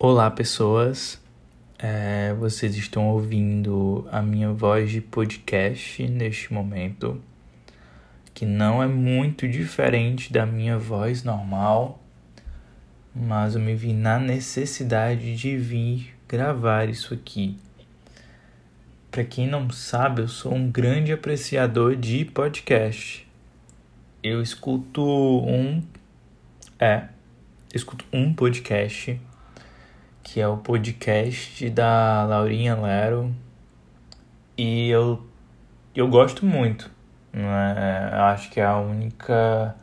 Olá, pessoas. É, vocês estão ouvindo a minha voz de podcast neste momento, que não é muito diferente da minha voz normal, mas eu me vi na necessidade de vir gravar isso aqui. Para quem não sabe, eu sou um grande apreciador de podcast. Eu escuto um. É, escuto um podcast que é o podcast da Laurinha Lero. E eu, eu gosto muito. Né? Acho que é a única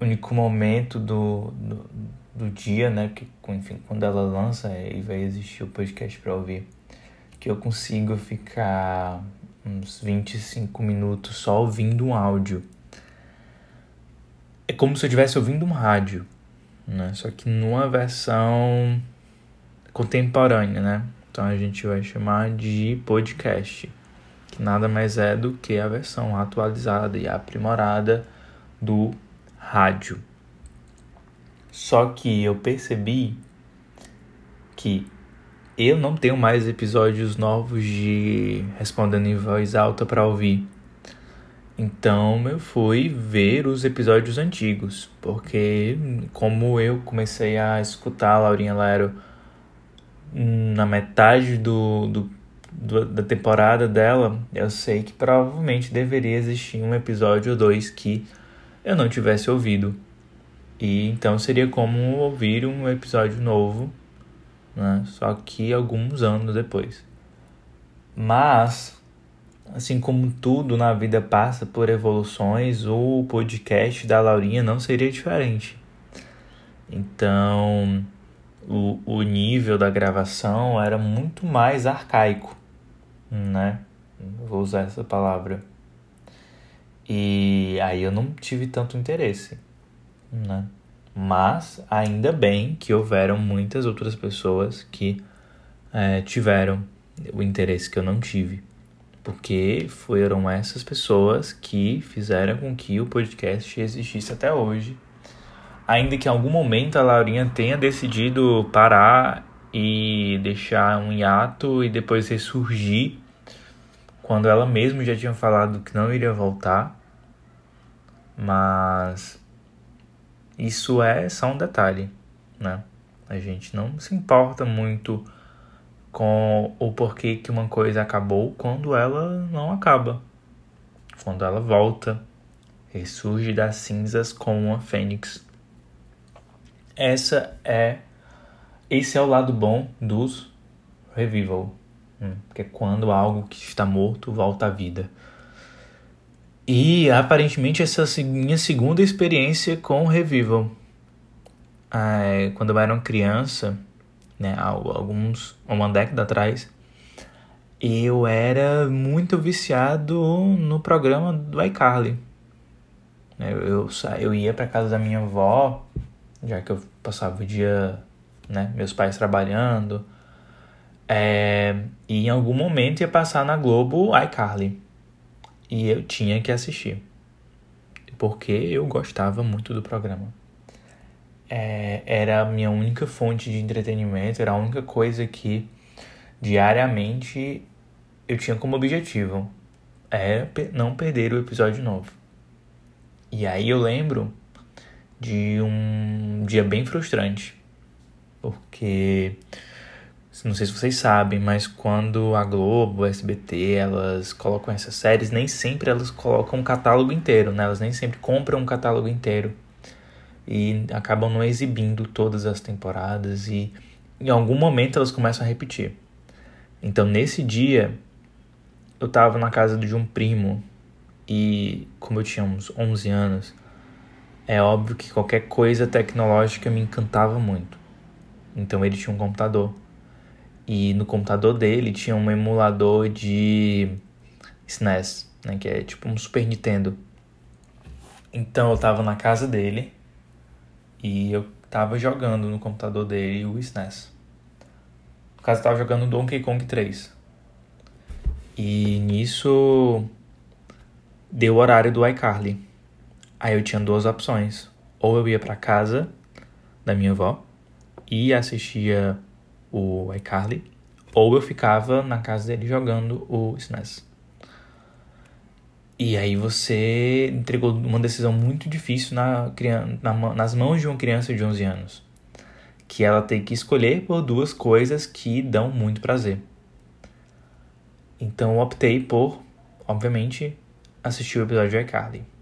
único momento do, do, do dia, né? Que, enfim, quando ela lança e vai existir o podcast para ouvir, que eu consigo ficar uns 25 minutos só ouvindo um áudio. É como se eu estivesse ouvindo um rádio, né? Só que numa versão contemporânea, né? Então a gente vai chamar de podcast, que nada mais é do que a versão atualizada e aprimorada do rádio. Só que eu percebi que eu não tenho mais episódios novos de respondendo em voz alta para ouvir. Então eu fui ver os episódios antigos, porque como eu comecei a escutar a Laurinha Lero na metade do, do, do, da temporada dela, eu sei que provavelmente deveria existir um episódio ou dois que eu não tivesse ouvido. E então seria como ouvir um episódio novo, né? só que alguns anos depois. Mas, assim como tudo na vida passa por evoluções, o podcast da Laurinha não seria diferente. Então, o, o nível da gravação era muito mais arcaico, né? Vou usar essa palavra. E aí eu não tive tanto interesse, né? Mas ainda bem que houveram muitas outras pessoas que é, tiveram o interesse que eu não tive. Porque foram essas pessoas que fizeram com que o podcast existisse até hoje ainda que em algum momento a Laurinha tenha decidido parar e deixar um hiato e depois ressurgir, quando ela mesma já tinha falado que não iria voltar. Mas isso é só um detalhe, né? A gente não se importa muito com o porquê que uma coisa acabou quando ela não acaba. Quando ela volta, ressurge das cinzas como uma fênix essa é esse é o lado bom dos revival, hum, que é quando algo que está morto volta à vida. E aparentemente essa é minha segunda experiência com revival. Ah, quando eu era uma criança, né, alguns uma década atrás, eu era muito viciado no programa do iCarly. Eu, eu, eu ia para casa da minha avó já que eu passava o dia, né, meus pais trabalhando. É, e em algum momento ia passar na Globo iCarly. E eu tinha que assistir. Porque eu gostava muito do programa. É, era a minha única fonte de entretenimento, era a única coisa que diariamente eu tinha como objetivo. Era não perder o episódio novo. E aí eu lembro de um dia bem frustrante. Porque não sei se vocês sabem, mas quando a Globo, o SBT, elas colocam essas séries, nem sempre elas colocam um catálogo inteiro, né? Elas nem sempre compram um catálogo inteiro e acabam não exibindo todas as temporadas e em algum momento elas começam a repetir. Então nesse dia eu tava na casa de um primo e como eu tinha uns 11 anos, é óbvio que qualquer coisa tecnológica me encantava muito. Então ele tinha um computador. E no computador dele tinha um emulador de SNES, né, que é tipo um Super Nintendo. Então eu tava na casa dele e eu tava jogando no computador dele o SNES. No caso eu tava jogando Donkey Kong 3. E nisso deu o horário do iCarly. Aí eu tinha duas opções. Ou eu ia para casa da minha avó e assistia o iCarly, ou eu ficava na casa dele jogando o SNES. E aí você entregou uma decisão muito difícil na, na, nas mãos de uma criança de 11 anos. Que ela tem que escolher por duas coisas que dão muito prazer. Então eu optei por, obviamente, assistir o episódio de iCarly.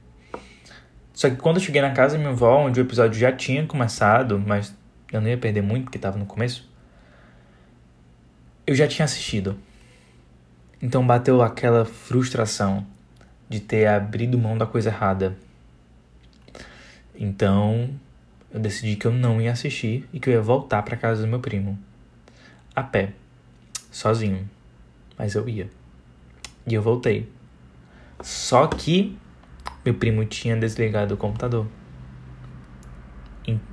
Só que quando eu cheguei na casa da minha avó, onde o episódio já tinha começado, mas eu não ia perder muito porque estava no começo, eu já tinha assistido. Então bateu aquela frustração de ter abrido mão da coisa errada. Então eu decidi que eu não ia assistir e que eu ia voltar para casa do meu primo. A pé, sozinho. Mas eu ia. E eu voltei. Só que meu primo tinha desligado o computador.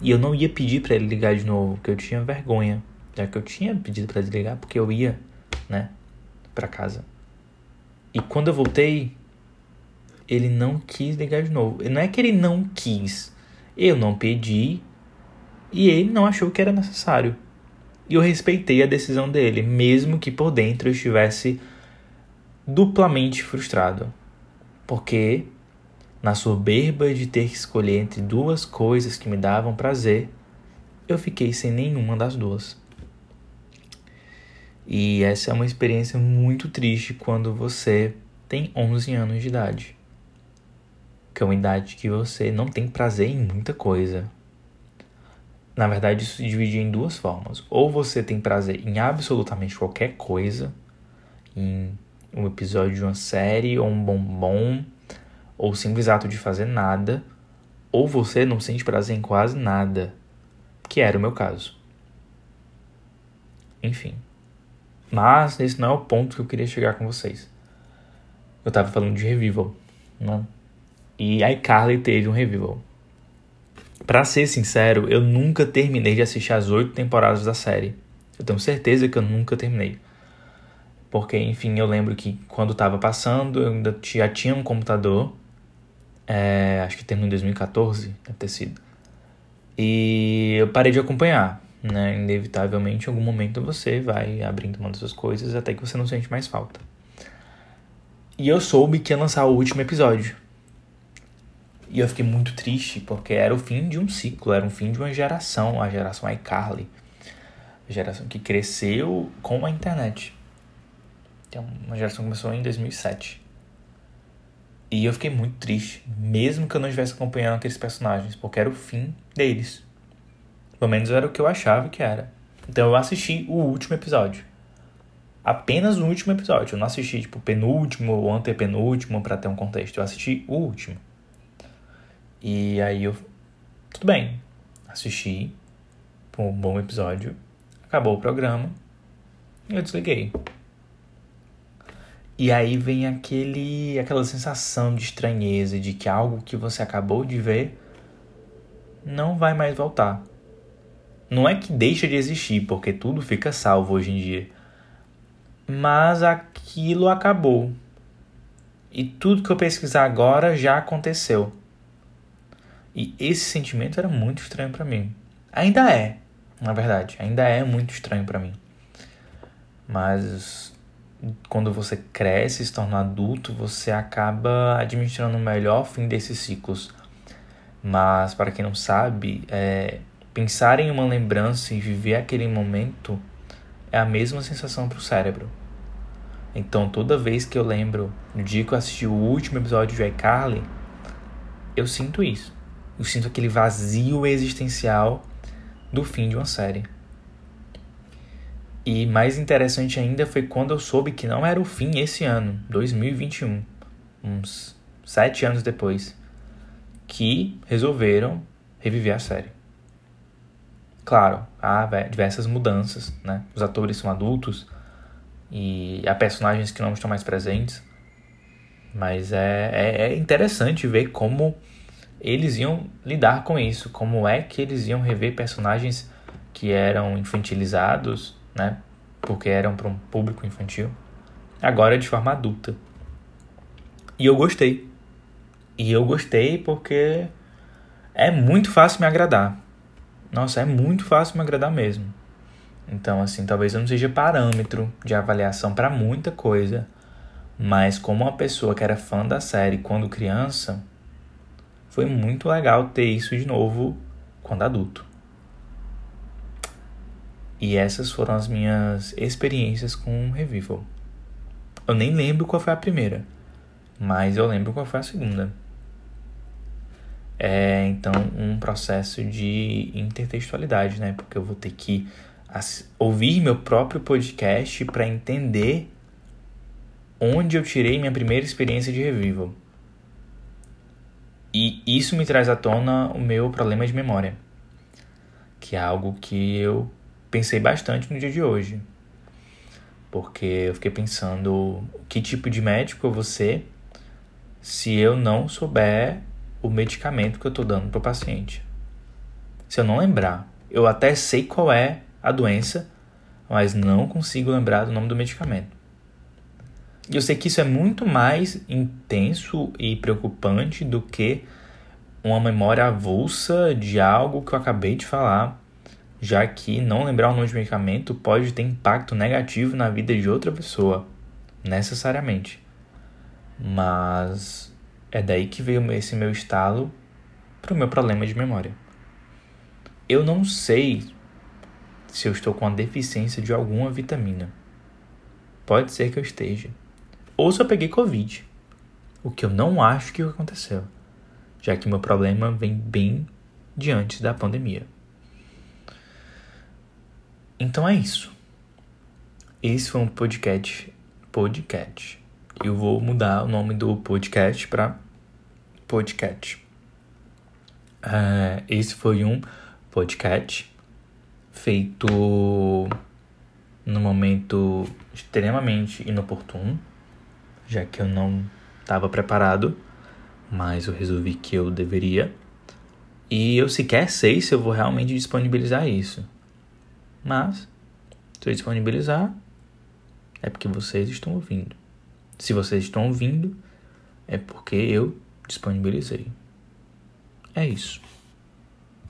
E eu não ia pedir para ele ligar de novo, porque eu tinha vergonha. Já que eu tinha pedido para desligar, porque eu ia, né, para casa. E quando eu voltei, ele não quis ligar de novo. Não é que ele não quis. Eu não pedi e ele não achou que era necessário. E eu respeitei a decisão dele, mesmo que por dentro eu estivesse duplamente frustrado. Porque, na soberba de ter que escolher entre duas coisas que me davam prazer, eu fiquei sem nenhuma das duas. E essa é uma experiência muito triste quando você tem 11 anos de idade. Que é uma idade que você não tem prazer em muita coisa. Na verdade, isso se divide em duas formas. Ou você tem prazer em absolutamente qualquer coisa, em um episódio de uma série, ou um bombom, ou o simples ato de fazer nada, ou você não sente prazer em quase nada, que era o meu caso. Enfim. Mas esse não é o ponto que eu queria chegar com vocês. Eu tava falando de revival, né? E a iCarly teve um revival. Pra ser sincero, eu nunca terminei de assistir as oito temporadas da série. Eu tenho certeza que eu nunca terminei. Porque, enfim, eu lembro que quando tava passando, eu ainda já tinha um computador. É, acho que terminou em 2014, deve ter sido. E eu parei de acompanhar né? Inevitavelmente, em algum momento você vai abrindo mão dessas coisas até que você não sente mais falta. E eu soube que ia lançar o último episódio. E eu fiquei muito triste, porque era o fim de um ciclo, era o fim de uma geração, a geração iCarly. A geração que cresceu com a internet. É uma geração que começou em 2007. E eu fiquei muito triste, mesmo que eu não estivesse acompanhando aqueles personagens, porque era o fim deles. Pelo menos era o que eu achava que era. Então eu assisti o último episódio. Apenas o último episódio. Eu não assisti, tipo, penúltimo ou antepenúltimo para ter um contexto. Eu assisti o último. E aí eu. Tudo bem. Assisti. Um bom episódio. Acabou o programa. Eu desliguei. E aí vem aquele, aquela sensação de estranheza, de que algo que você acabou de ver não vai mais voltar. Não é que deixa de existir, porque tudo fica salvo hoje em dia. Mas aquilo acabou. E tudo que eu pesquisar agora já aconteceu. E esse sentimento era muito estranho para mim. Ainda é, na verdade, ainda é muito estranho para mim. Mas quando você cresce, se torna adulto, você acaba administrando melhor o fim desses ciclos. Mas para quem não sabe, é, Pensar em uma lembrança e viver aquele momento é a mesma sensação para o cérebro. Então, toda vez que eu lembro, no dia que eu assisti o último episódio de iCarly, eu sinto isso. Eu sinto aquele vazio existencial do fim de uma série. E mais interessante ainda foi quando eu soube que não era o fim esse ano, 2021, uns sete anos depois, que resolveram reviver a série. Claro, há diversas mudanças, né? Os atores são adultos e há personagens que não estão mais presentes. Mas é, é, é interessante ver como eles iam lidar com isso, como é que eles iam rever personagens que eram infantilizados, né? Porque eram para um público infantil, agora de forma adulta. E eu gostei. E eu gostei porque é muito fácil me agradar. Nossa, é muito fácil me agradar mesmo. Então, assim, talvez eu não seja parâmetro de avaliação para muita coisa, mas como uma pessoa que era fã da série quando criança, foi muito legal ter isso de novo quando adulto. E essas foram as minhas experiências com Revival. Eu nem lembro qual foi a primeira, mas eu lembro qual foi a segunda. É então um processo de intertextualidade, né? Porque eu vou ter que ouvir meu próprio podcast para entender onde eu tirei minha primeira experiência de revival. E isso me traz à tona o meu problema de memória, que é algo que eu pensei bastante no dia de hoje. Porque eu fiquei pensando que tipo de médico eu vou ser se eu não souber o medicamento que eu estou dando para o paciente. Se eu não lembrar, eu até sei qual é a doença, mas não consigo lembrar do nome do medicamento. E eu sei que isso é muito mais intenso e preocupante do que uma memória avulsa de algo que eu acabei de falar, já que não lembrar o nome de medicamento pode ter impacto negativo na vida de outra pessoa, necessariamente. Mas é daí que veio esse meu estalo para o meu problema de memória. Eu não sei se eu estou com a deficiência de alguma vitamina. Pode ser que eu esteja. Ou se eu peguei Covid. O que eu não acho que aconteceu. Já que meu problema vem bem diante da pandemia. Então é isso. Esse foi um podcast. Podcast. Eu vou mudar o nome do podcast para podcast. Uh, esse foi um podcast feito no momento extremamente inoportuno, já que eu não estava preparado, mas eu resolvi que eu deveria. E eu sequer sei se eu vou realmente disponibilizar isso. Mas, se eu disponibilizar, é porque vocês estão ouvindo. Se vocês estão ouvindo, é porque eu disponibilizei. É isso.